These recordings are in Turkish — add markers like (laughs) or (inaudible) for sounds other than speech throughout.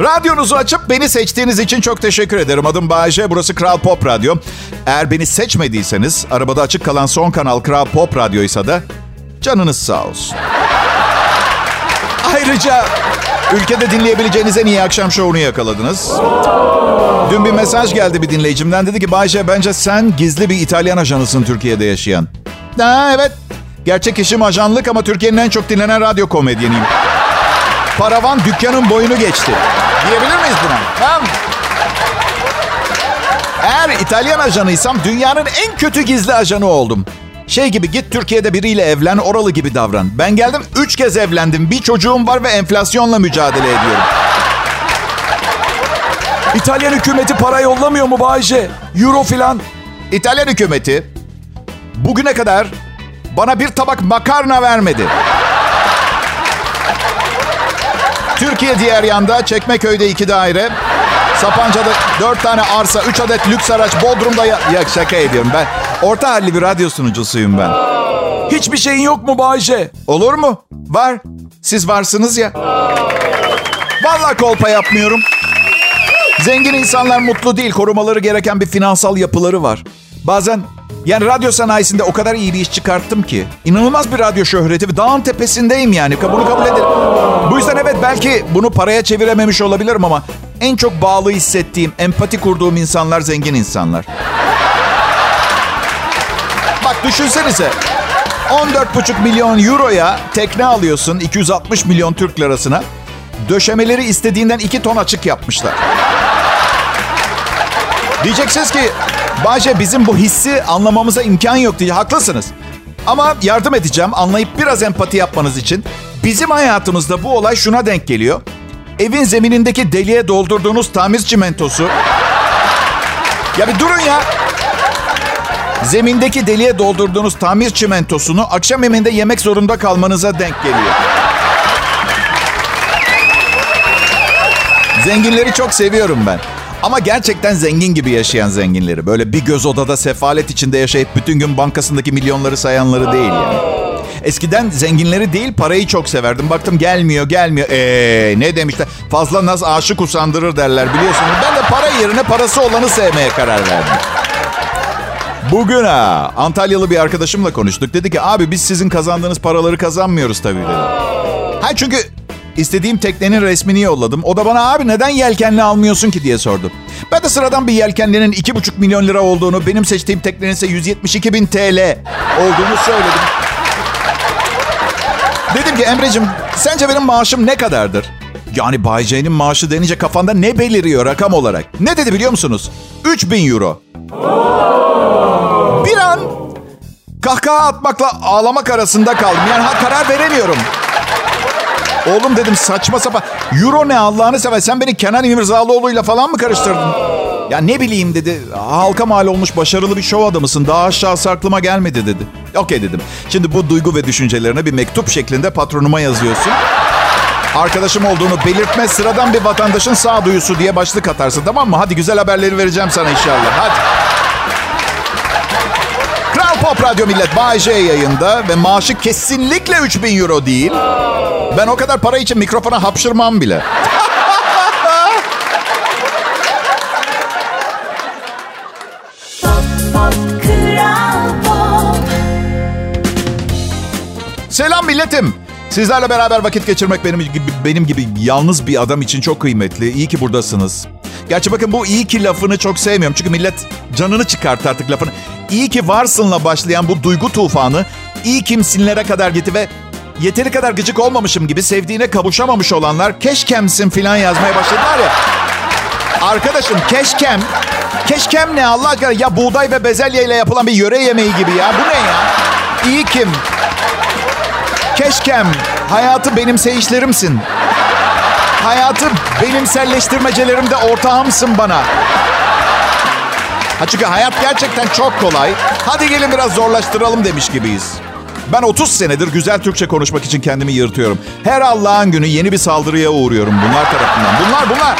Radyonuzu açıp beni seçtiğiniz için çok teşekkür ederim. Adım Bayece, burası Kral Pop Radyo. Eğer beni seçmediyseniz, arabada açık kalan son kanal Kral Pop Radyo'ysa da canınız sağ olsun. Ayrıca ülkede dinleyebileceğiniz en iyi akşam şovunu yakaladınız. Dün bir mesaj geldi bir dinleyicimden. Dedi ki Bayce bence sen gizli bir İtalyan ajanısın Türkiye'de yaşayan. Ha, evet. Gerçek işim ajanlık ama Türkiye'nin en çok dinlenen radyo komedyeniyim. Paravan dükkanın boyunu geçti. Diyebilir miyiz buna? Tamam. Eğer İtalyan ajanıysam dünyanın en kötü gizli ajanı oldum. Şey gibi git Türkiye'de biriyle evlen, oralı gibi davran. Ben geldim, üç kez evlendim. Bir çocuğum var ve enflasyonla mücadele ediyorum. İtalyan hükümeti para yollamıyor mu Bayce? Euro filan. İtalyan hükümeti bugüne kadar bana bir tabak makarna vermedi. Türkiye diğer yanda, Çekmeköy'de iki daire, Sapanca'da dört tane arsa, üç adet lüks araç, Bodrum'da... Ya, ya şaka ediyorum ben. Orta halli bir radyo sunucusuyum ben. Hiçbir şeyin yok mu Bayce? Olur mu? Var. Siz varsınız ya. Vallahi kolpa yapmıyorum. Zengin insanlar mutlu değil. Korumaları gereken bir finansal yapıları var. Bazen yani radyo sanayisinde o kadar iyi bir iş çıkarttım ki. inanılmaz bir radyo şöhreti ve dağın tepesindeyim yani. Bunu kabul ederim. Bu yüzden evet belki bunu paraya çevirememiş olabilirim ama en çok bağlı hissettiğim, empati kurduğum insanlar zengin insanlar. Bak düşünsenize. 14,5 milyon euroya tekne alıyorsun 260 milyon Türk lirasına. Döşemeleri istediğinden 2 ton açık yapmışlar. Diyeceksiniz ki Bahçe bizim bu hissi anlamamıza imkan yok diye haklısınız. Ama yardım edeceğim anlayıp biraz empati yapmanız için. Bizim hayatımızda bu olay şuna denk geliyor. Evin zeminindeki deliğe doldurduğunuz tamiz çimentosu. Ya bir durun ya. Zemindeki deliğe doldurduğunuz tamir çimentosunu akşam yemeğinde yemek zorunda kalmanıza denk geliyor. Zenginleri çok seviyorum ben. Ama gerçekten zengin gibi yaşayan zenginleri. Böyle bir göz odada sefalet içinde yaşayıp bütün gün bankasındaki milyonları sayanları değil yani. Eskiden zenginleri değil parayı çok severdim. Baktım gelmiyor gelmiyor. Eee ne demişler? Fazla naz aşık usandırır derler biliyorsunuz. Ben de para yerine parası olanı sevmeye karar verdim. Bugün ha Antalyalı bir arkadaşımla konuştuk. Dedi ki abi biz sizin kazandığınız paraları kazanmıyoruz tabii dedi. Ha çünkü istediğim teknenin resmini yolladım. O da bana abi neden yelkenli almıyorsun ki diye sordu. Ben de sıradan bir yelkenlinin 2,5 milyon lira olduğunu, benim seçtiğim teknenin ise 172 bin TL olduğunu söyledim. Dedim ki Emre'cim sence benim maaşım ne kadardır? Yani Bay J'nin maaşı denince kafanda ne beliriyor rakam olarak? Ne dedi biliyor musunuz? 3000 euro. Bir an kahkaha atmakla ağlamak arasında kaldım. Yani ha, karar veremiyorum. Oğlum dedim saçma sapan. Euro ne Allah'ını sever. Sen beni Kenan İmirzalıoğlu'yla falan mı karıştırdın? Ya ne bileyim dedi. Halka mal olmuş başarılı bir şov adamısın. Daha aşağısı aklıma gelmedi dedi. Okey dedim. Şimdi bu duygu ve düşüncelerine bir mektup şeklinde patronuma yazıyorsun. Arkadaşım olduğunu belirtme sıradan bir vatandaşın sağduyusu diye başlık atarsın tamam mı? Hadi güzel haberleri vereceğim sana inşallah. Hadi. Pop Radyo Millet Bay J yayında ve maaşı kesinlikle 3000 euro değil. Ben o kadar para için mikrofona hapşırmam bile. Selam milletim. Sizlerle beraber vakit geçirmek benim gibi, benim gibi yalnız bir adam için çok kıymetli. İyi ki buradasınız. Gerçi bakın bu iyi ki lafını çok sevmiyorum. Çünkü millet canını çıkarttı artık lafını. İyi ki varsınla başlayan bu duygu tufanı iyi kimsinlere kadar gitti ve yeteri kadar gıcık olmamışım gibi sevdiğine kavuşamamış olanlar keşkemsin filan yazmaya başladılar ya. Arkadaşım keşkem, keşkem ne Allah aşkına? Ya buğday ve bezelye ile yapılan bir yöre yemeği gibi ya. Bu ne ya? İyi kim? Keşkem, hayatı benimseyişlerimsin. Hayatı benimselleştirmecelerimde ortağımsın bana. Ha çünkü hayat gerçekten çok kolay. Hadi gelin biraz zorlaştıralım demiş gibiyiz. Ben 30 senedir güzel Türkçe konuşmak için kendimi yırtıyorum. Her Allah'ın günü yeni bir saldırıya uğruyorum bunlar tarafından. Bunlar bunlar.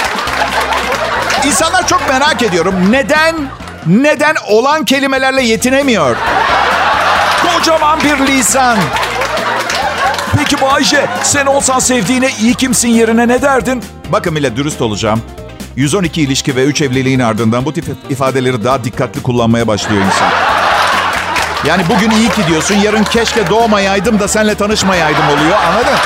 İnsanlar çok merak ediyorum. Neden, neden olan kelimelerle yetinemiyor? Kocaman bir lisan. Peki Bayce sen olsan sevdiğine iyi kimsin yerine ne derdin? Bakın bile dürüst olacağım. 112 ilişki ve 3 evliliğin ardından bu tip ifadeleri daha dikkatli kullanmaya başlıyor insan. Yani bugün iyi ki diyorsun, yarın keşke doğmayaydım da senle tanışmayaydım oluyor. Anladın?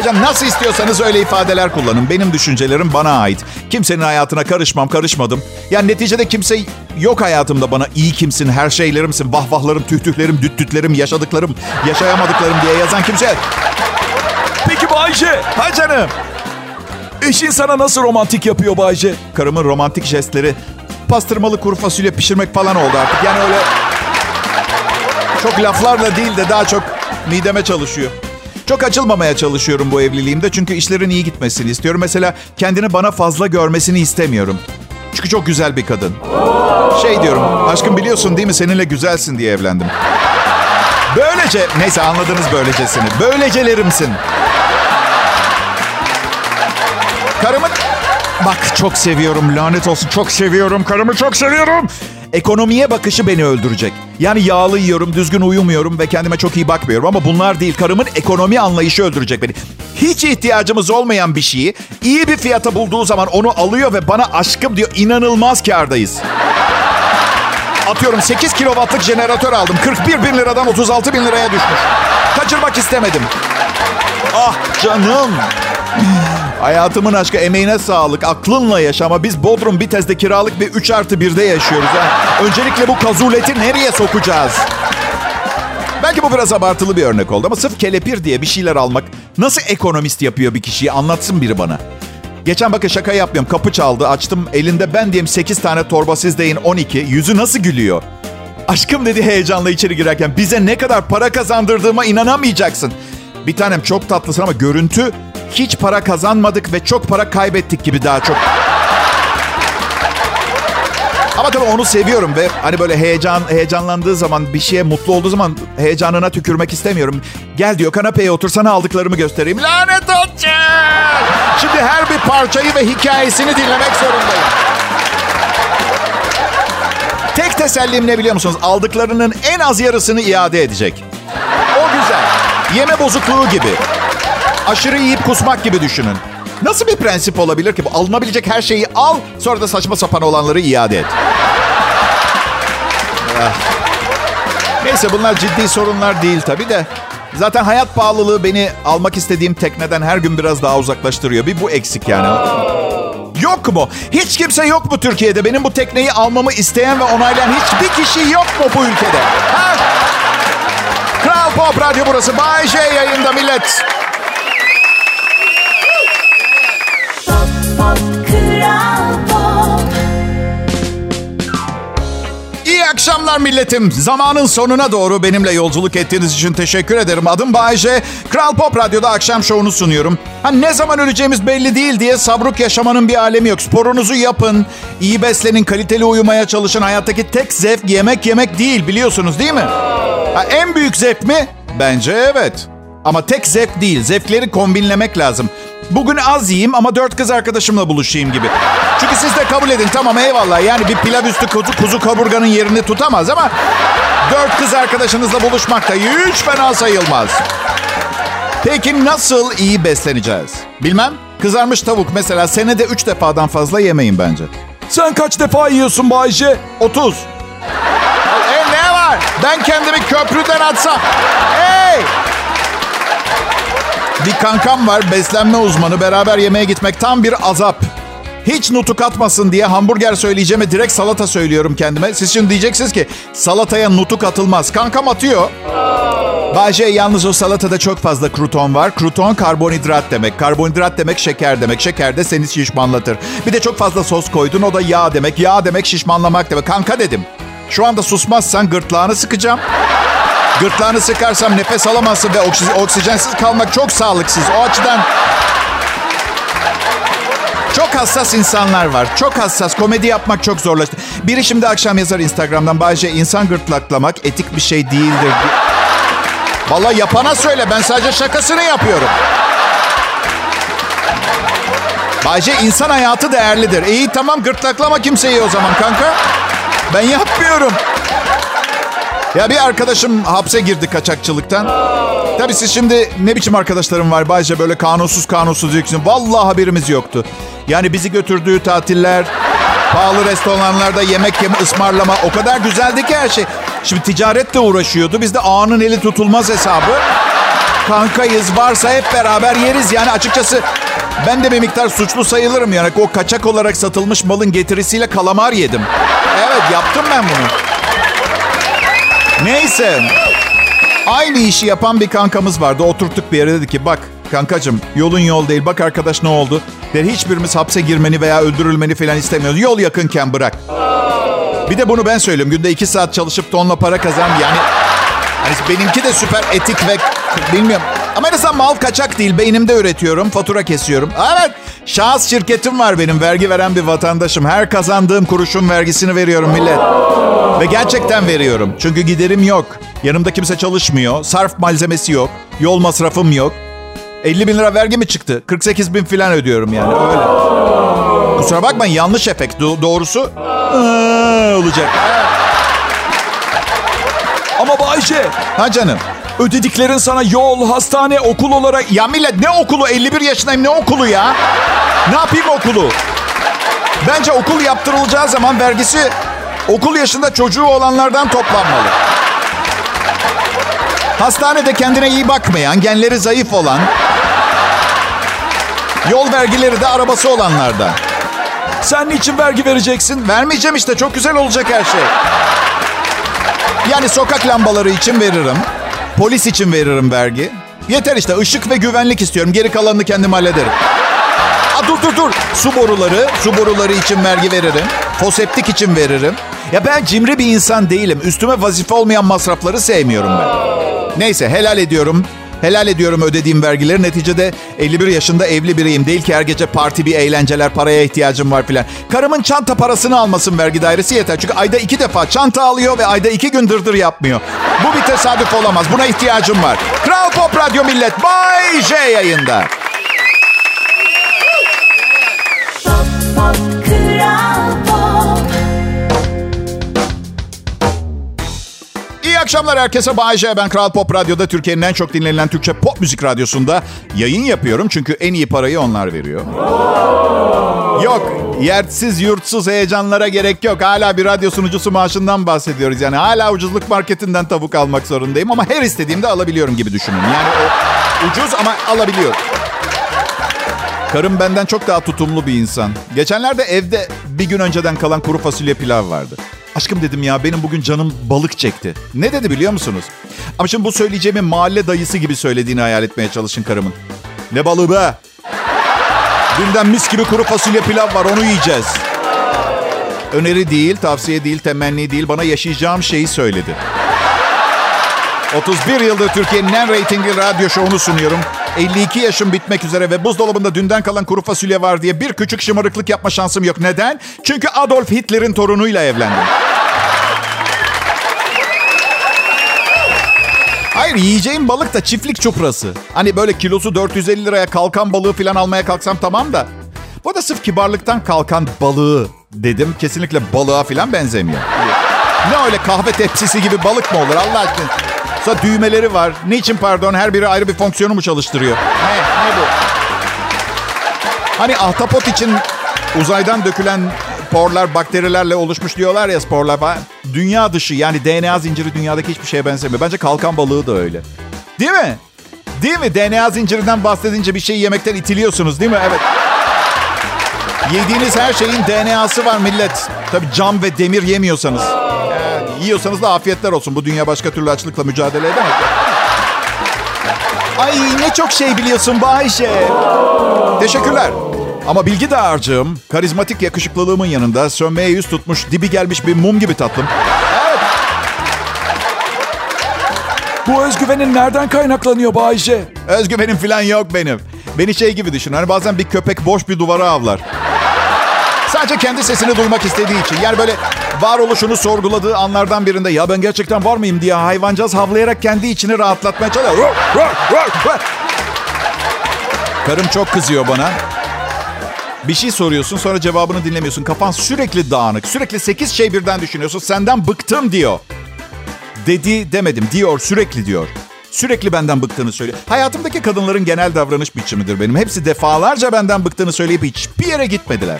Canım nasıl istiyorsanız öyle ifadeler kullanın. Benim düşüncelerim bana ait. Kimsenin hayatına karışmam, karışmadım. Yani neticede kimse yok hayatımda bana iyi kimsin, her şeylerimsin, vahvahlarım, tühtühlerim, düttütlerim, yaşadıklarım, yaşayamadıklarım diye yazan kimse. Peki Bayce Ha canım. eşin sana nasıl romantik yapıyor Bayce? Karımın romantik jestleri pastırmalı kuru fasulye pişirmek falan oldu artık. Yani öyle çok laflarla değil de daha çok mideme çalışıyor. Çok açılmamaya çalışıyorum bu evliliğimde çünkü işlerin iyi gitmesini istiyorum. Mesela kendini bana fazla görmesini istemiyorum. Çünkü çok güzel bir kadın. Şey diyorum, aşkım biliyorsun değil mi seninle güzelsin diye evlendim. Böylece, neyse anladınız böylecesini. Böylecelerimsin. Karımı... Bak çok seviyorum lanet olsun çok seviyorum karımı çok seviyorum. Ekonomiye bakışı beni öldürecek. Yani yağlı yiyorum, düzgün uyumuyorum ve kendime çok iyi bakmıyorum. Ama bunlar değil. Karımın ekonomi anlayışı öldürecek beni. Hiç ihtiyacımız olmayan bir şeyi iyi bir fiyata bulduğu zaman onu alıyor ve bana aşkım diyor. İnanılmaz kardayız. Atıyorum 8 kilowattlık jeneratör aldım. 41 bin liradan 36 bin liraya düşmüş. Kaçırmak istemedim. Ah canım. Hayatımın aşkı emeğine sağlık. Aklınla yaşama. Biz Bodrum Bitez'de kiralık bir 3 artı 1'de yaşıyoruz. Ha. Öncelikle bu kazuleti nereye sokacağız? Belki bu biraz abartılı bir örnek oldu ama sırf kelepir diye bir şeyler almak nasıl ekonomist yapıyor bir kişiyi anlatsın biri bana. Geçen bakın şaka yapmıyorum. Kapı çaldı. Açtım. Elinde ben diyeyim 8 tane torba siz deyin 12. Yüzü nasıl gülüyor? Aşkım dedi heyecanla içeri girerken. Bize ne kadar para kazandırdığıma inanamayacaksın. Bir tanem çok tatlısın ama görüntü hiç para kazanmadık ve çok para kaybettik gibi daha çok. Ama tabii onu seviyorum ve hani böyle heyecan heyecanlandığı zaman bir şeye mutlu olduğu zaman heyecanına tükürmek istemiyorum. Gel diyor kanapeye otursana aldıklarımı göstereyim. Lanet olsun. Şimdi her bir parçayı ve hikayesini dinlemek zorundayım. Tek tesellim ne biliyor musunuz? Aldıklarının en az yarısını iade edecek. O güzel. Yeme bozukluğu gibi. Aşırı yiyip kusmak gibi düşünün. Nasıl bir prensip olabilir ki bu? Alınabilecek her şeyi al, sonra da saçma sapan olanları iade et. Ah. Neyse bunlar ciddi sorunlar değil tabii de. Zaten hayat pahalılığı beni almak istediğim tekneden her gün biraz daha uzaklaştırıyor. Bir bu eksik yani. Yok mu? Hiç kimse yok mu Türkiye'de? Benim bu tekneyi almamı isteyen ve onaylayan hiçbir kişi yok mu bu ülkede? Ha? Kral Pop Radyo burası. Bay J yayında millet. İyi akşamlar milletim. Zamanın sonuna doğru benimle yolculuk ettiğiniz için teşekkür ederim. Adım Bayece. Kral Pop Radyo'da akşam şovunu sunuyorum. Ha ne zaman öleceğimiz belli değil diye sabruk yaşamanın bir alemi yok. Sporunuzu yapın. iyi beslenin, kaliteli uyumaya çalışın. Hayattaki tek zevk yemek yemek değil biliyorsunuz değil mi? Ha, en büyük zevk mi? Bence evet. Ama tek zevk değil. Zevkleri kombinlemek lazım. Bugün az yiyeyim ama dört kız arkadaşımla buluşayım gibi. Çünkü siz de kabul edin tamam eyvallah. Yani bir pilav üstü kuzu, kuzu kaburganın yerini tutamaz ama... ...dört kız arkadaşınızla buluşmak da hiç fena sayılmaz. Peki nasıl iyi besleneceğiz? Bilmem. Kızarmış tavuk mesela senede üç defadan fazla yemeyin bence. Sen kaç defa yiyorsun Bayce? 30. E ne var? Ben kendimi köprüden atsam. Hey! Bir kankam var beslenme uzmanı. Beraber yemeğe gitmek tam bir azap. Hiç nutuk atmasın diye hamburger söyleyeceğime direkt salata söylüyorum kendime. Siz şimdi diyeceksiniz ki salataya nutuk atılmaz. Kankam atıyor. Bahçe yalnız o salatada çok fazla kruton var. Kruton karbonhidrat demek. Karbonhidrat demek şeker demek. Şeker de seni şişmanlatır. Bir de çok fazla sos koydun o da yağ demek. Yağ demek şişmanlamak demek. Kanka dedim. Şu anda susmazsan gırtlağını sıkacağım. Gırtlağını sıkarsam nefes alamazsın ve oksijensiz kalmak çok sağlıksız. O açıdan çok hassas insanlar var. Çok hassas. Komedi yapmak çok zorlaştı. Biri şimdi akşam yazar Instagram'dan. Bayce insan gırtlaklamak etik bir şey değildir. Vallahi yapana söyle. Ben sadece şakasını yapıyorum. Bayce insan hayatı değerlidir. İyi tamam gırtlaklama kimseyi o zaman kanka. Ben yapmıyorum. Ya bir arkadaşım hapse girdi kaçakçılıktan. Tabii siz şimdi ne biçim arkadaşlarım var Bayce böyle kanunsuz kanunsuz diyorsun. Vallahi haberimiz yoktu. Yani bizi götürdüğü tatiller, pahalı restoranlarda yemek yeme, ısmarlama o kadar güzeldi ki her şey. Şimdi ticaretle uğraşıyordu. Biz de ağanın eli tutulmaz hesabı. Kankayız varsa hep beraber yeriz. Yani açıkçası ben de bir miktar suçlu sayılırım. Yani o kaçak olarak satılmış malın getirisiyle kalamar yedim. Evet yaptım ben bunu. Neyse. Aynı işi yapan bir kankamız vardı. Oturttuk bir yere dedi ki bak kankacım yolun yol değil. Bak arkadaş ne oldu? Dedi hiçbirimiz hapse girmeni veya öldürülmeni falan istemiyoruz. Yol yakınken bırak. Bir de bunu ben söylüyorum. Günde iki saat çalışıp tonla para kazan. Yani hani benimki de süper etik ve bilmiyorum. Ama azından mal kaçak değil. Beynimde üretiyorum. Fatura kesiyorum. Evet. Şahıs şirketim var benim. Vergi veren bir vatandaşım. Her kazandığım kuruşun vergisini veriyorum millet. Ve gerçekten veriyorum. Çünkü giderim yok. Yanımda kimse çalışmıyor. Sarf malzemesi yok. Yol masrafım yok. 50 bin lira vergi mi çıktı? 48 bin falan ödüyorum yani öyle. Kusura bakmayın yanlış efekt. Do- doğrusu aa, olacak. Ama Bayce Ha canım. Ödediklerin sana yol, hastane, okul olarak... Ya millet ne okulu? 51 yaşındayım ne okulu ya? Ne yapayım okulu? Bence okul yaptırılacağı zaman vergisi okul yaşında çocuğu olanlardan toplanmalı. Hastanede kendine iyi bakmayan, genleri zayıf olan, yol vergileri de arabası olanlardan. Sen niçin vergi vereceksin? Vermeyeceğim işte çok güzel olacak her şey. Yani sokak lambaları için veririm. Polis için veririm vergi. Yeter işte ışık ve güvenlik istiyorum. Geri kalanını kendim hallederim. Aa, dur dur dur. Su boruları, su boruları için vergi veririm. Foseptik için veririm. Ya ben cimri bir insan değilim. Üstüme vazife olmayan masrafları sevmiyorum ben. Neyse helal ediyorum. Helal ediyorum ödediğim vergileri. Neticede 51 yaşında evli biriyim. Değil ki her gece parti bir eğlenceler, paraya ihtiyacım var filan. Karımın çanta parasını almasın vergi dairesi yeter. Çünkü ayda iki defa çanta alıyor ve ayda iki gün dırdır yapmıyor. Bu bir tesadüf olamaz. Buna ihtiyacım var. Kral Pop Radyo Millet Bay J yayında. Akşamlar herkese. Bay J. Ben Kral Pop Radyo'da Türkiye'nin en çok dinlenilen Türkçe pop müzik radyosunda yayın yapıyorum. Çünkü en iyi parayı onlar veriyor. Yok, yersiz yurtsuz heyecanlara gerek yok. Hala bir radyo sunucusu maaşından bahsediyoruz. Yani hala ucuzluk marketinden tavuk almak zorundayım. Ama her istediğimde alabiliyorum gibi düşünün. Yani o ucuz ama alabiliyorum. Karım benden çok daha tutumlu bir insan. Geçenlerde evde bir gün önceden kalan kuru fasulye pilav vardı. Aşkım dedim ya benim bugün canım balık çekti. Ne dedi biliyor musunuz? Ama şimdi bu söyleyeceğimi mahalle dayısı gibi söylediğini hayal etmeye çalışın karımın. Ne balığı be? Dünden mis gibi kuru fasulye pilav var onu yiyeceğiz. Öneri değil, tavsiye değil, temenni değil. Bana yaşayacağım şeyi söyledi. 31 yıldır Türkiye'nin en reytingli radyo şovunu sunuyorum. 52 yaşım bitmek üzere ve buzdolabında dünden kalan kuru fasulye var diye bir küçük şımarıklık yapma şansım yok. Neden? Çünkü Adolf Hitler'in torunuyla evlendim. Hayır yiyeceğim balık da çiftlik çuprası. Hani böyle kilosu 450 liraya kalkan balığı falan almaya kalksam tamam da. Bu da sırf kibarlıktan kalkan balığı dedim. Kesinlikle balığa falan benzemiyor. Ne öyle kahve tepsisi gibi balık mı olur Allah aşkına? Sonra düğmeleri var. Niçin pardon her biri ayrı bir fonksiyonu mu çalıştırıyor? Ne? Ne bu? Hani ahtapot için uzaydan dökülen porlar bakterilerle oluşmuş diyorlar ya sporlar falan. Dünya dışı yani DNA zinciri dünyadaki hiçbir şeye benzemiyor. Bence kalkan balığı da öyle. Değil mi? Değil mi? DNA zincirinden bahsedince bir şey yemekten itiliyorsunuz değil mi? Evet. Yediğiniz her şeyin DNA'sı var millet. Tabii cam ve demir yemiyorsanız. Yiyorsanız da afiyetler olsun. Bu dünya başka türlü açlıkla mücadele edemez. Ay ne çok şey biliyorsun Bayşe. Teşekkürler. Ama bilgi dağarcığım, karizmatik yakışıklılığımın yanında sönmeye yüz tutmuş, dibi gelmiş bir mum gibi tatlım. Bu özgüvenin nereden kaynaklanıyor Bayce? Özgüvenim falan yok benim. Beni şey gibi düşün. Hani bazen bir köpek boş bir duvara avlar. Sadece kendi sesini duymak istediği için. Yani böyle varoluşunu sorguladığı anlardan birinde ya ben gerçekten var mıyım diye hayvancağız havlayarak kendi içini rahatlatmaya çalışıyor. Karım çok kızıyor bana. Bir şey soruyorsun sonra cevabını dinlemiyorsun. Kafan sürekli dağınık. Sürekli sekiz şey birden düşünüyorsun. Senden bıktım diyor. Dedi demedim. Diyor sürekli diyor. Sürekli benden bıktığını söylüyor. Hayatımdaki kadınların genel davranış biçimidir benim. Hepsi defalarca benden bıktığını söyleyip hiçbir yere gitmediler.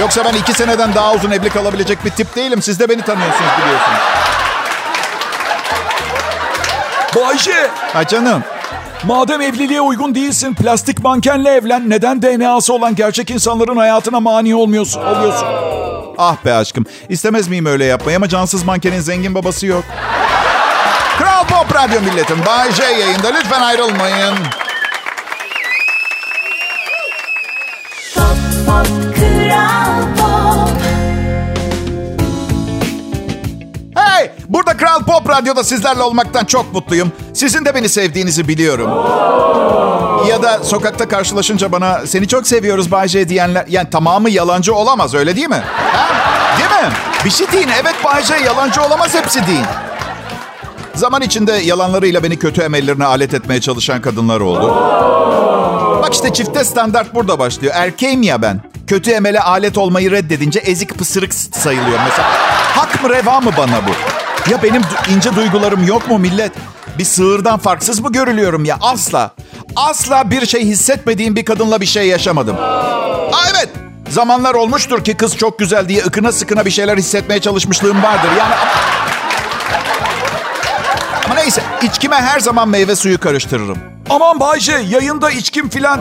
Yoksa ben iki seneden daha uzun evli kalabilecek bir tip değilim. Siz de beni tanıyorsunuz biliyorsunuz. Bayce, Ha canım. madem evliliğe uygun değilsin, plastik mankenle evlen. Neden DNA'sı olan gerçek insanların hayatına mani olmuyorsun? Oluyorsun. Ah be aşkım. İstemez miyim öyle yapmayı ama cansız mankenin zengin babası yok. Kral Pop Radyo milletim. Bay J yayında. Lütfen ayrılmayın. Kral pop Hey! Burada Kral Pop Radyo'da sizlerle olmaktan çok mutluyum. Sizin de beni sevdiğinizi biliyorum. Ya da sokakta karşılaşınca bana seni çok seviyoruz Bay J diyenler... Yani tamamı yalancı olamaz öyle değil mi? Ha? Değil mi? Bir şey deyin. Evet Bay J yalancı olamaz hepsi deyin. Zaman içinde yalanlarıyla beni kötü emellerine alet etmeye çalışan kadınlar oldu. Bak işte çifte standart burada başlıyor. Erkeğim ya ben. Kötü emele alet olmayı reddedince ezik pısırık sayılıyor mesela. Hak mı reva mı bana bu? Ya benim ince duygularım yok mu millet? Bir sığırdan farksız mı görülüyorum ya? Asla. Asla bir şey hissetmediğim bir kadınla bir şey yaşamadım. Aa evet. Zamanlar olmuştur ki kız çok güzel diye ıkına sıkına bir şeyler hissetmeye çalışmışlığım vardır. Yani neyse içkime her zaman meyve suyu karıştırırım. Aman Bayce, yayında içkim filan.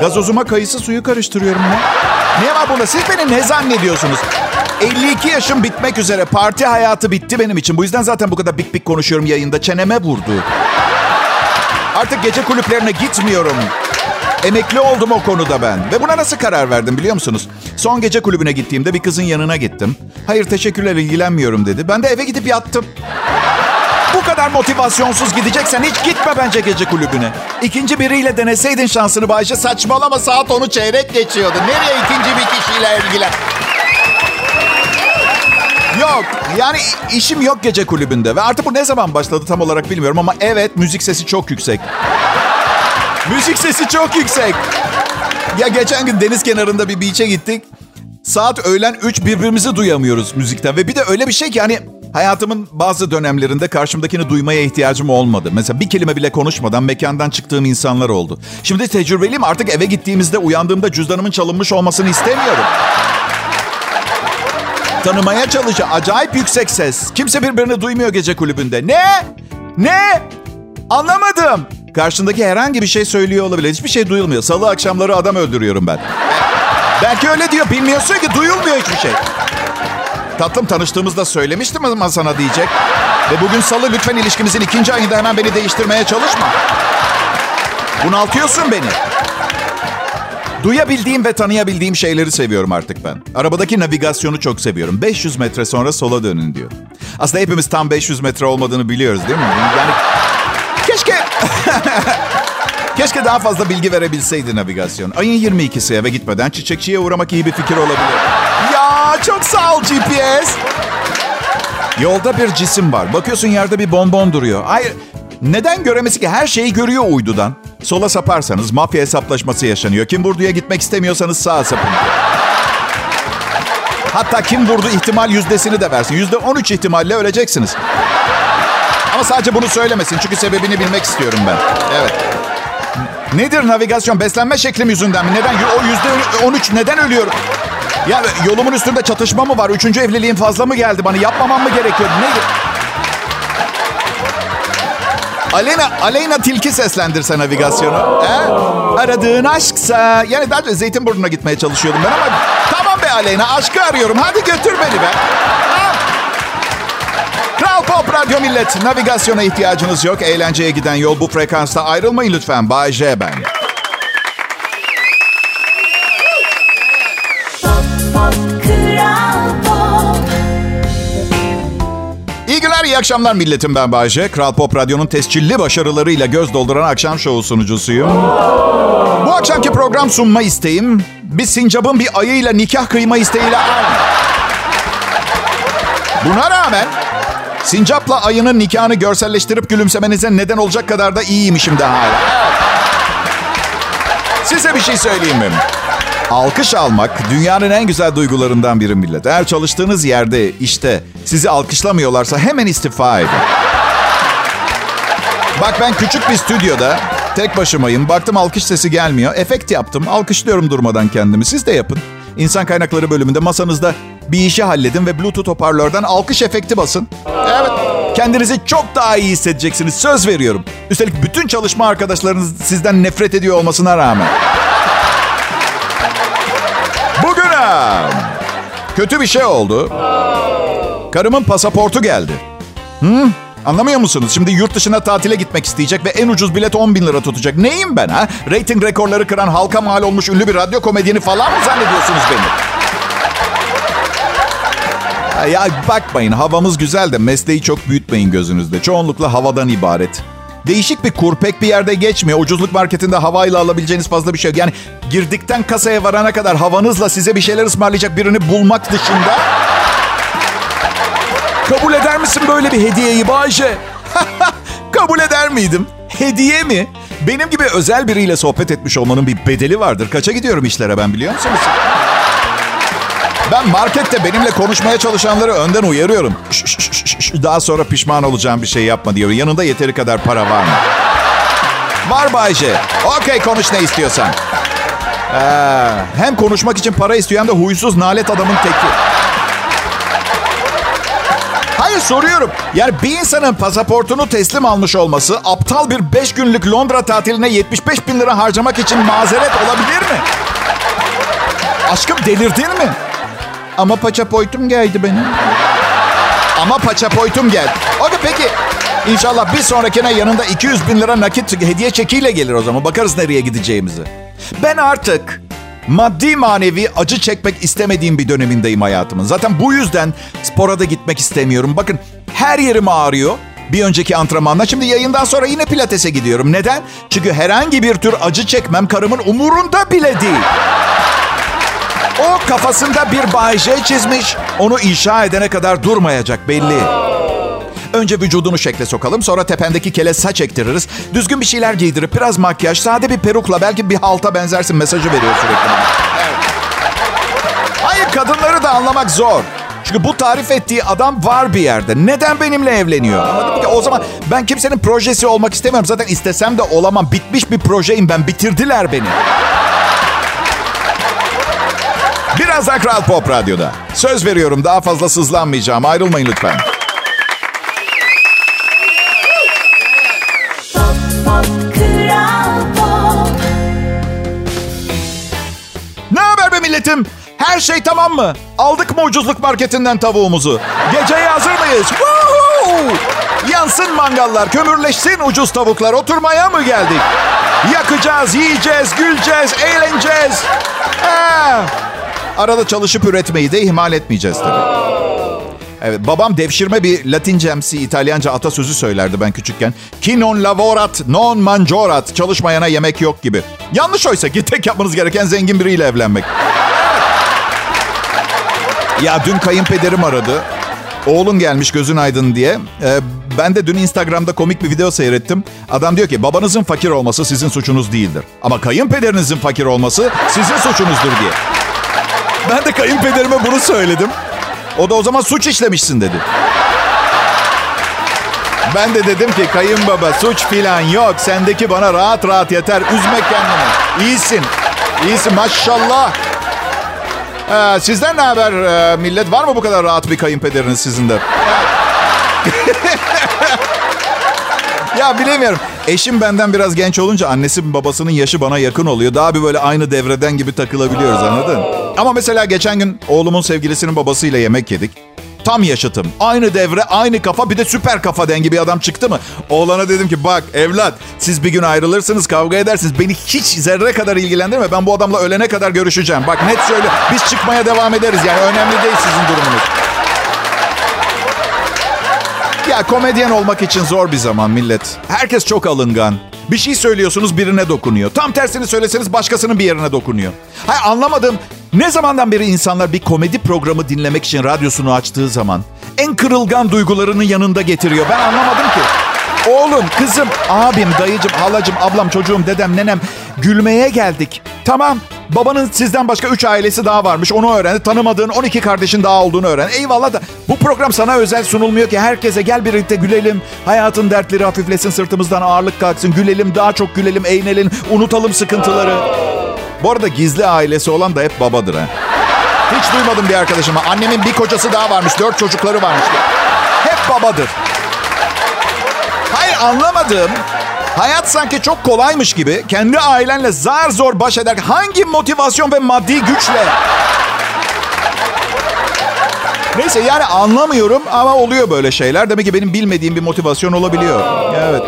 Gazozuma kayısı suyu karıştırıyorum ya. Ne var bunda? Siz beni ne zannediyorsunuz? 52 yaşım bitmek üzere. Parti hayatı bitti benim için. Bu yüzden zaten bu kadar bik bik konuşuyorum yayında. Çeneme vurdu. Artık gece kulüplerine gitmiyorum. Emekli oldum o konuda ben. Ve buna nasıl karar verdim biliyor musunuz? Son gece kulübüne gittiğimde bir kızın yanına gittim. Hayır teşekkürler ilgilenmiyorum dedi. Ben de eve gidip yattım. Bu kadar motivasyonsuz gideceksen hiç gitme bence gece kulübüne. İkinci biriyle deneseydin şansını Bayşe saçmalama saat onu çeyrek geçiyordu. Nereye ikinci bir kişiyle ilgilen? Yok yani işim yok gece kulübünde ve artık bu ne zaman başladı tam olarak bilmiyorum ama evet müzik sesi çok yüksek. müzik sesi çok yüksek. Ya geçen gün deniz kenarında bir beach'e gittik. Saat öğlen 3 birbirimizi duyamıyoruz müzikten. Ve bir de öyle bir şey ki hani hayatımın bazı dönemlerinde karşımdakini duymaya ihtiyacım olmadı. Mesela bir kelime bile konuşmadan mekandan çıktığım insanlar oldu. Şimdi tecrübeliyim artık eve gittiğimizde uyandığımda cüzdanımın çalınmış olmasını istemiyorum. Tanımaya çalışıyor. Acayip yüksek ses. Kimse birbirini duymuyor gece kulübünde. Ne? Ne? Anlamadım. Karşındaki herhangi bir şey söylüyor olabilir. Hiçbir şey duyulmuyor. Salı akşamları adam öldürüyorum ben. Belki öyle diyor. Bilmiyorsun ki duyulmuyor hiçbir şey. Tatlım tanıştığımızda söylemiştim ama sana diyecek. Ve bugün salı lütfen ilişkimizin ikinci ayında hemen beni değiştirmeye çalışma. Bunaltıyorsun beni. Duyabildiğim ve tanıyabildiğim şeyleri seviyorum artık ben. Arabadaki navigasyonu çok seviyorum. 500 metre sonra sola dönün diyor. Aslında hepimiz tam 500 metre olmadığını biliyoruz değil mi? Yani keşke... (laughs) Keşke daha fazla bilgi verebilseydi navigasyon. Ayın 22'si eve gitmeden çiçekçiye uğramak iyi bir fikir olabilir. Çok sağ ol GPS. Yolda bir cisim var. Bakıyorsun yerde bir bonbon duruyor. Hayır. Neden göremesi ki? Her şeyi görüyor uydudan. Sola saparsanız mafya hesaplaşması yaşanıyor. Kim vurduya gitmek istemiyorsanız sağa sapın. Hatta kim vurdu ihtimal yüzdesini de versin. Yüzde 13 ihtimalle öleceksiniz. Ama sadece bunu söylemesin. Çünkü sebebini bilmek istiyorum ben. Evet. Nedir navigasyon? Beslenme şeklim yüzünden mi? Neden? O yüzde 13 neden ölüyorum? Ya yolumun üstünde çatışma mı var? Üçüncü evliliğin fazla mı geldi bana? Yapmamam mı gerekiyor? Nedir? Aleyna, Aleyna Tilki seslendirse navigasyonu. He? Aradığın aşksa... Yani daha önce Zeytinburnu'na gitmeye çalışıyordum ben ama... Tamam be Aleyna aşkı arıyorum. Hadi götür beni be. Kral Pop Radyo Millet. Navigasyona ihtiyacınız yok. Eğlenceye giden yol bu frekansta. Ayrılmayın lütfen. Bay J ben. İyi akşamlar milletim ben Bayce. Kral Pop Radyo'nun tescilli başarılarıyla göz dolduran akşam şovu sunucusuyum. Bu akşamki program sunma isteğim bir sincapın bir ayıyla nikah kıyma isteğiyle aynı. Buna rağmen sincapla ayının nikahını görselleştirip gülümsemenize neden olacak kadar da iyiymişim de hala. Size bir şey söyleyeyim mi? Alkış almak dünyanın en güzel duygularından biri millet. Eğer çalıştığınız yerde işte sizi alkışlamıyorlarsa hemen istifa edin. Bak ben küçük bir stüdyoda tek başımayım. Baktım alkış sesi gelmiyor. Efekt yaptım. Alkışlıyorum durmadan kendimi. Siz de yapın. İnsan kaynakları bölümünde masanızda bir işi halledin ve Bluetooth hoparlörden alkış efekti basın. Evet. Kendinizi çok daha iyi hissedeceksiniz. Söz veriyorum. Üstelik bütün çalışma arkadaşlarınız sizden nefret ediyor olmasına rağmen. Kötü bir şey oldu. Karımın pasaportu geldi. Hı? Anlamıyor musunuz? Şimdi yurt dışına tatile gitmek isteyecek ve en ucuz bilet 10 bin lira tutacak. Neyim ben ha? Rating rekorları kıran halka mal olmuş ünlü bir radyo komedyeni falan mı zannediyorsunuz beni? Ya bakmayın havamız güzel de mesleği çok büyütmeyin gözünüzde. Çoğunlukla havadan ibaret. Değişik bir kur pek bir yerde geçmiyor. Ucuzluk marketinde havayla alabileceğiniz fazla bir şey yok. Yani girdikten kasaya varana kadar havanızla size bir şeyler ısmarlayacak birini bulmak dışında... (laughs) Kabul eder misin böyle bir hediyeyi Bayce? (laughs) Kabul eder miydim? Hediye mi? Benim gibi özel biriyle sohbet etmiş olmanın bir bedeli vardır. Kaça gidiyorum işlere ben biliyor musunuz? Ben markette benimle konuşmaya çalışanları önden uyarıyorum. Şş, şş, şş, Daha sonra pişman olacağım bir şey yapma diyor. Yanında yeteri kadar para var mı? Var Bayce. Okey konuş ne istiyorsan. Ee, hem konuşmak için para istiyor hem de huysuz nalet adamın teki. Hayır soruyorum. Yani bir insanın pasaportunu teslim almış olması aptal bir 5 günlük Londra tatiline 75 bin lira harcamak için mazeret olabilir mi? Aşkım delirdin mi? Ama paçaportum geldi benim. Ama paçaportum geldi. Okey peki. İnşallah bir sonrakine yanında 200 bin lira nakit hediye çekiyle gelir o zaman. Bakarız nereye gideceğimizi. Ben artık maddi manevi acı çekmek istemediğim bir dönemindeyim hayatımın. Zaten bu yüzden spora da gitmek istemiyorum. Bakın her yerim ağrıyor. Bir önceki antrenmanla şimdi yayından sonra yine pilatese gidiyorum. Neden? Çünkü herhangi bir tür acı çekmem karımın umurunda bile değil. O kafasında bir J çizmiş. Onu inşa edene kadar durmayacak belli. Önce vücudunu şekle sokalım. Sonra tependeki kele saç ektiririz. Düzgün bir şeyler giydirip biraz makyaj, sade bir perukla belki bir halta benzersin mesajı veriyor sürekli. Hayır kadınları da anlamak zor. Çünkü bu tarif ettiği adam var bir yerde. Neden benimle evleniyor? O zaman ben kimsenin projesi olmak istemiyorum. Zaten istesem de olamam. Bitmiş bir projeyim ben. Bitirdiler beni. Birazdan Kral Pop Radyo'da. Söz veriyorum daha fazla sızlanmayacağım. Ayrılmayın lütfen. Pop, pop, Pop. Ne haber be milletim? Her şey tamam mı? Aldık mı ucuzluk marketinden tavuğumuzu? Geceye hazır mıyız? Woohoo! Yansın mangallar, kömürleşsin ucuz tavuklar. Oturmaya mı geldik? Yakacağız, yiyeceğiz, güleceğiz, eğleneceğiz. Ha. Arada çalışıp üretmeyi de ihmal etmeyeceğiz tabii. Evet, babam devşirme bir Latincemsi İtalyanca atasözü söylerdi ben küçükken. Ki non lavorat, non manjorat. Çalışmayana yemek yok gibi. Yanlış oysa ki tek yapmanız gereken zengin biriyle evlenmek. Ya dün kayınpederim aradı. Oğlun gelmiş gözün aydın diye. Ee, ben de dün Instagram'da komik bir video seyrettim. Adam diyor ki babanızın fakir olması sizin suçunuz değildir. Ama kayınpederinizin fakir olması sizin suçunuzdur diye. Ben de kayınpederime bunu söyledim. O da o zaman suç işlemişsin dedi. Ben de dedim ki kayınbaba suç filan yok. Sendeki bana rahat rahat yeter. Üzme kendini. İyisin. İyisin maşallah. Ee, sizden ne haber ee, millet? Var mı bu kadar rahat bir kayınpederiniz sizin de? (laughs) ya bilemiyorum. Eşim benden biraz genç olunca annesi babasının yaşı bana yakın oluyor. Daha bir böyle aynı devreden gibi takılabiliyoruz anladın? Ama mesela geçen gün oğlumun sevgilisinin babasıyla yemek yedik. Tam yaşıtım. Aynı devre, aynı kafa bir de süper kafa dengi bir adam çıktı mı? Oğlana dedim ki bak evlat siz bir gün ayrılırsınız kavga edersiniz. Beni hiç zerre kadar ilgilendirme. Ben bu adamla ölene kadar görüşeceğim. Bak net söyle biz çıkmaya devam ederiz yani önemli değil sizin durumunuz. Ya komedyen olmak için zor bir zaman millet. Herkes çok alıngan. Bir şey söylüyorsunuz birine dokunuyor. Tam tersini söyleseniz başkasının bir yerine dokunuyor. Hayır anlamadım. Ne zamandan beri insanlar bir komedi programı dinlemek için radyosunu açtığı zaman en kırılgan duygularını yanında getiriyor. Ben anlamadım ki. Oğlum, kızım, abim, dayıcım, halacım, ablam, çocuğum, dedem, nenem gülmeye geldik. Tamam Babanın sizden başka 3 ailesi daha varmış. Onu öğrendi. Tanımadığın 12 kardeşin daha olduğunu öğren. Eyvallah da bu program sana özel sunulmuyor ki. Herkese gel birlikte gülelim. Hayatın dertleri hafiflesin. Sırtımızdan ağırlık kalksın. Gülelim, daha çok gülelim, eğlenelim. Unutalım sıkıntıları. Bu arada gizli ailesi olan da hep babadır ha. Hiç duymadım bir arkadaşıma. Annemin bir kocası daha varmış. Dört çocukları varmış. Hep babadır. Hayır anlamadım. Hayat sanki çok kolaymış gibi kendi ailenle zar zor baş eder. Hangi motivasyon ve maddi güçle? Neyse yani anlamıyorum ama oluyor böyle şeyler. Demek ki benim bilmediğim bir motivasyon olabiliyor. Evet.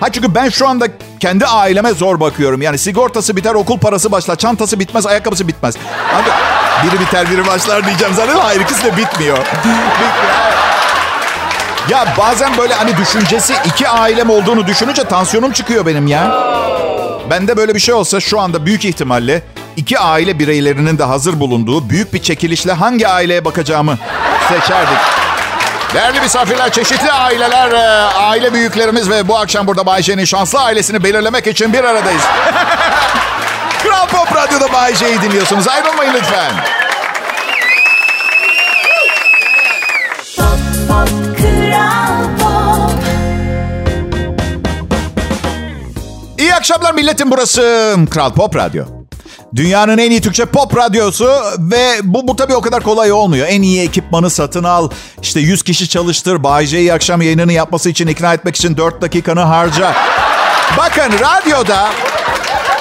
Ha çünkü ben şu anda kendi aileme zor bakıyorum. Yani sigortası biter, okul parası başlar, çantası bitmez, ayakkabısı bitmez. Abi, biri biter, biri başlar diyeceğim zaten. Hayır ikisi de bitmiyor. (laughs) bitmiyor. Ya bazen böyle hani düşüncesi iki ailem olduğunu düşününce tansiyonum çıkıyor benim ya. Bende böyle bir şey olsa şu anda büyük ihtimalle iki aile bireylerinin de hazır bulunduğu büyük bir çekilişle hangi aileye bakacağımı seçerdik. Değerli misafirler, çeşitli aileler, e, aile büyüklerimiz ve bu akşam burada Bayşe'nin şanslı ailesini belirlemek için bir aradayız. (laughs) Kral Pop Radyo'da Bayşe'yi dinliyorsunuz. Ayrılmayın lütfen. Akşamlar milletim burası Kral Pop Radyo. Dünyanın en iyi Türkçe pop radyosu ve bu, bu tabii o kadar kolay olmuyor. En iyi ekipmanı satın al, işte 100 kişi çalıştır, Bay J'yi akşam yayınını yapması için ikna etmek için 4 dakikanı harca. Bakın radyoda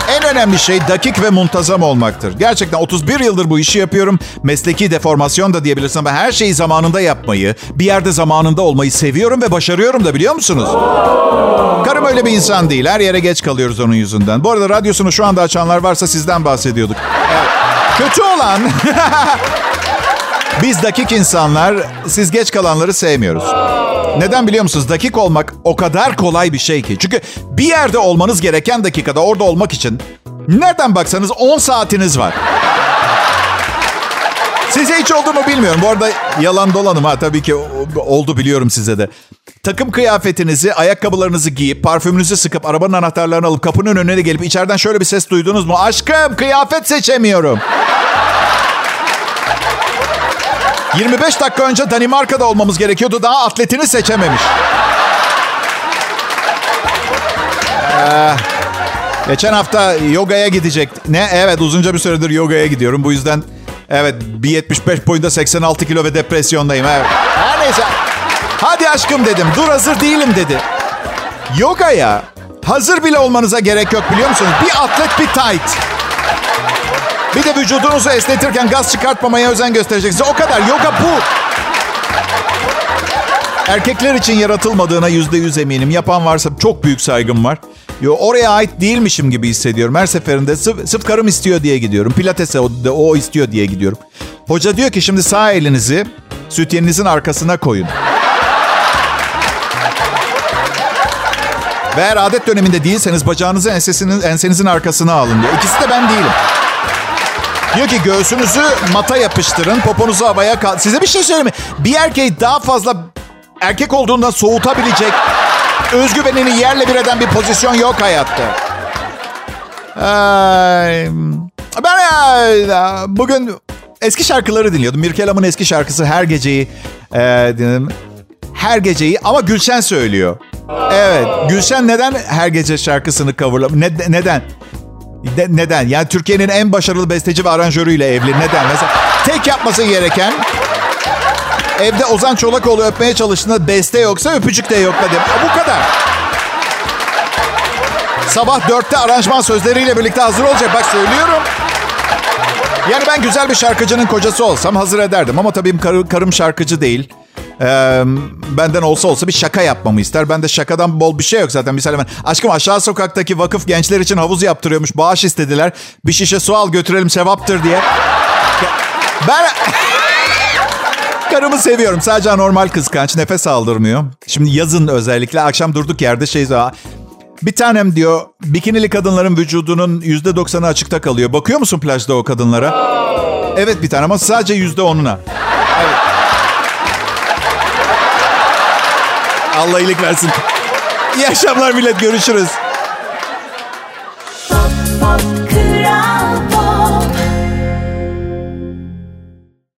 en önemli şey dakik ve muntazam olmaktır. Gerçekten 31 yıldır bu işi yapıyorum. Mesleki deformasyon da diyebilirsin ama her şeyi zamanında yapmayı, bir yerde zamanında olmayı seviyorum ve başarıyorum da biliyor musunuz? Karım öyle bir insan değil. Her yere geç kalıyoruz onun yüzünden. Bu arada radyosunu şu anda açanlar varsa sizden bahsediyorduk. Evet. Kötü olan... (laughs) Biz dakik insanlar, siz geç kalanları sevmiyoruz. Neden biliyor musunuz? Dakik olmak o kadar kolay bir şey ki. Çünkü bir yerde olmanız gereken dakikada orada olmak için nereden baksanız 10 saatiniz var. Size hiç oldu mu bilmiyorum. Bu arada yalan dolanım ha tabii ki oldu biliyorum size de. Takım kıyafetinizi, ayakkabılarınızı giyip, parfümünüzü sıkıp, arabanın anahtarlarını alıp kapının önüne gelip içeriden şöyle bir ses duydunuz mu? Aşkım kıyafet seçemiyorum. 25 dakika önce Danimarka'da olmamız gerekiyordu. Daha atletini seçememiş. Ee, geçen hafta yogaya gidecek. Ne? Evet uzunca bir süredir yogaya gidiyorum. Bu yüzden evet 1.75 boyunda 86 kilo ve depresyondayım. Evet. Her neyse. Hadi aşkım dedim. Dur hazır değilim dedi. Yogaya hazır bile olmanıza gerek yok biliyor musunuz? Bir atlet bir tight. Bir de vücudunuzu esnetirken gaz çıkartmamaya özen göstereceksiniz. O kadar. Yoga bu. Erkekler için yaratılmadığına yüzde yüz eminim. Yapan varsa çok büyük saygım var. Yo, oraya ait değilmişim gibi hissediyorum. Her seferinde sırf, sırf karım istiyor diye gidiyorum. Pilates'e o, o istiyor diye gidiyorum. Hoca diyor ki şimdi sağ elinizi sütyeninizin arkasına koyun. Ve eğer adet döneminde değilseniz bacağınızı ensesinin, ensenizin arkasına alın diyor. İkisi de ben değilim. Diyor ki göğsünüzü mata yapıştırın, poponuzu havaya kal... Size bir şey söyleyeyim mi? Bir erkeği daha fazla erkek olduğundan soğutabilecek, özgüvenini yerle bir eden bir pozisyon yok hayatta. Ay, ben ya, bugün eski şarkıları dinliyordum. Mirkelam'ın eski şarkısı Her Geceyi e, dinledim. Her Geceyi ama Gülşen söylüyor. Evet, Gülşen neden Her Gece şarkısını coverlamış? Ne, neden? De, neden? Yani Türkiye'nin en başarılı besteci ve aranjörüyle evli. Neden? Mesela tek yapması gereken evde Ozan Çolakoğlu öpmeye çalıştığında beste yoksa öpücük de yokla dedim. Bu kadar. Sabah dörtte aranjman sözleriyle birlikte hazır olacak. Bak söylüyorum. Yani ben güzel bir şarkıcının kocası olsam hazır ederdim. Ama tabii karım şarkıcı değil. Ee, benden olsa olsa bir şaka yapmamı ister. Ben de şakadan bol bir şey yok zaten. Misal ben aşkım aşağı sokaktaki vakıf gençler için havuz yaptırıyormuş. Bağış istediler. Bir şişe su al götürelim sevaptır diye. Ben... (laughs) Karımı seviyorum. Sadece normal kıskanç. Nefes aldırmıyor. Şimdi yazın özellikle akşam durduk yerde şey bir tanem diyor bikinili kadınların vücudunun %90'ı açıkta kalıyor. Bakıyor musun plajda o kadınlara? Evet bir tane ama sadece %10'una. Allah iyilik versin. İyi akşamlar millet görüşürüz.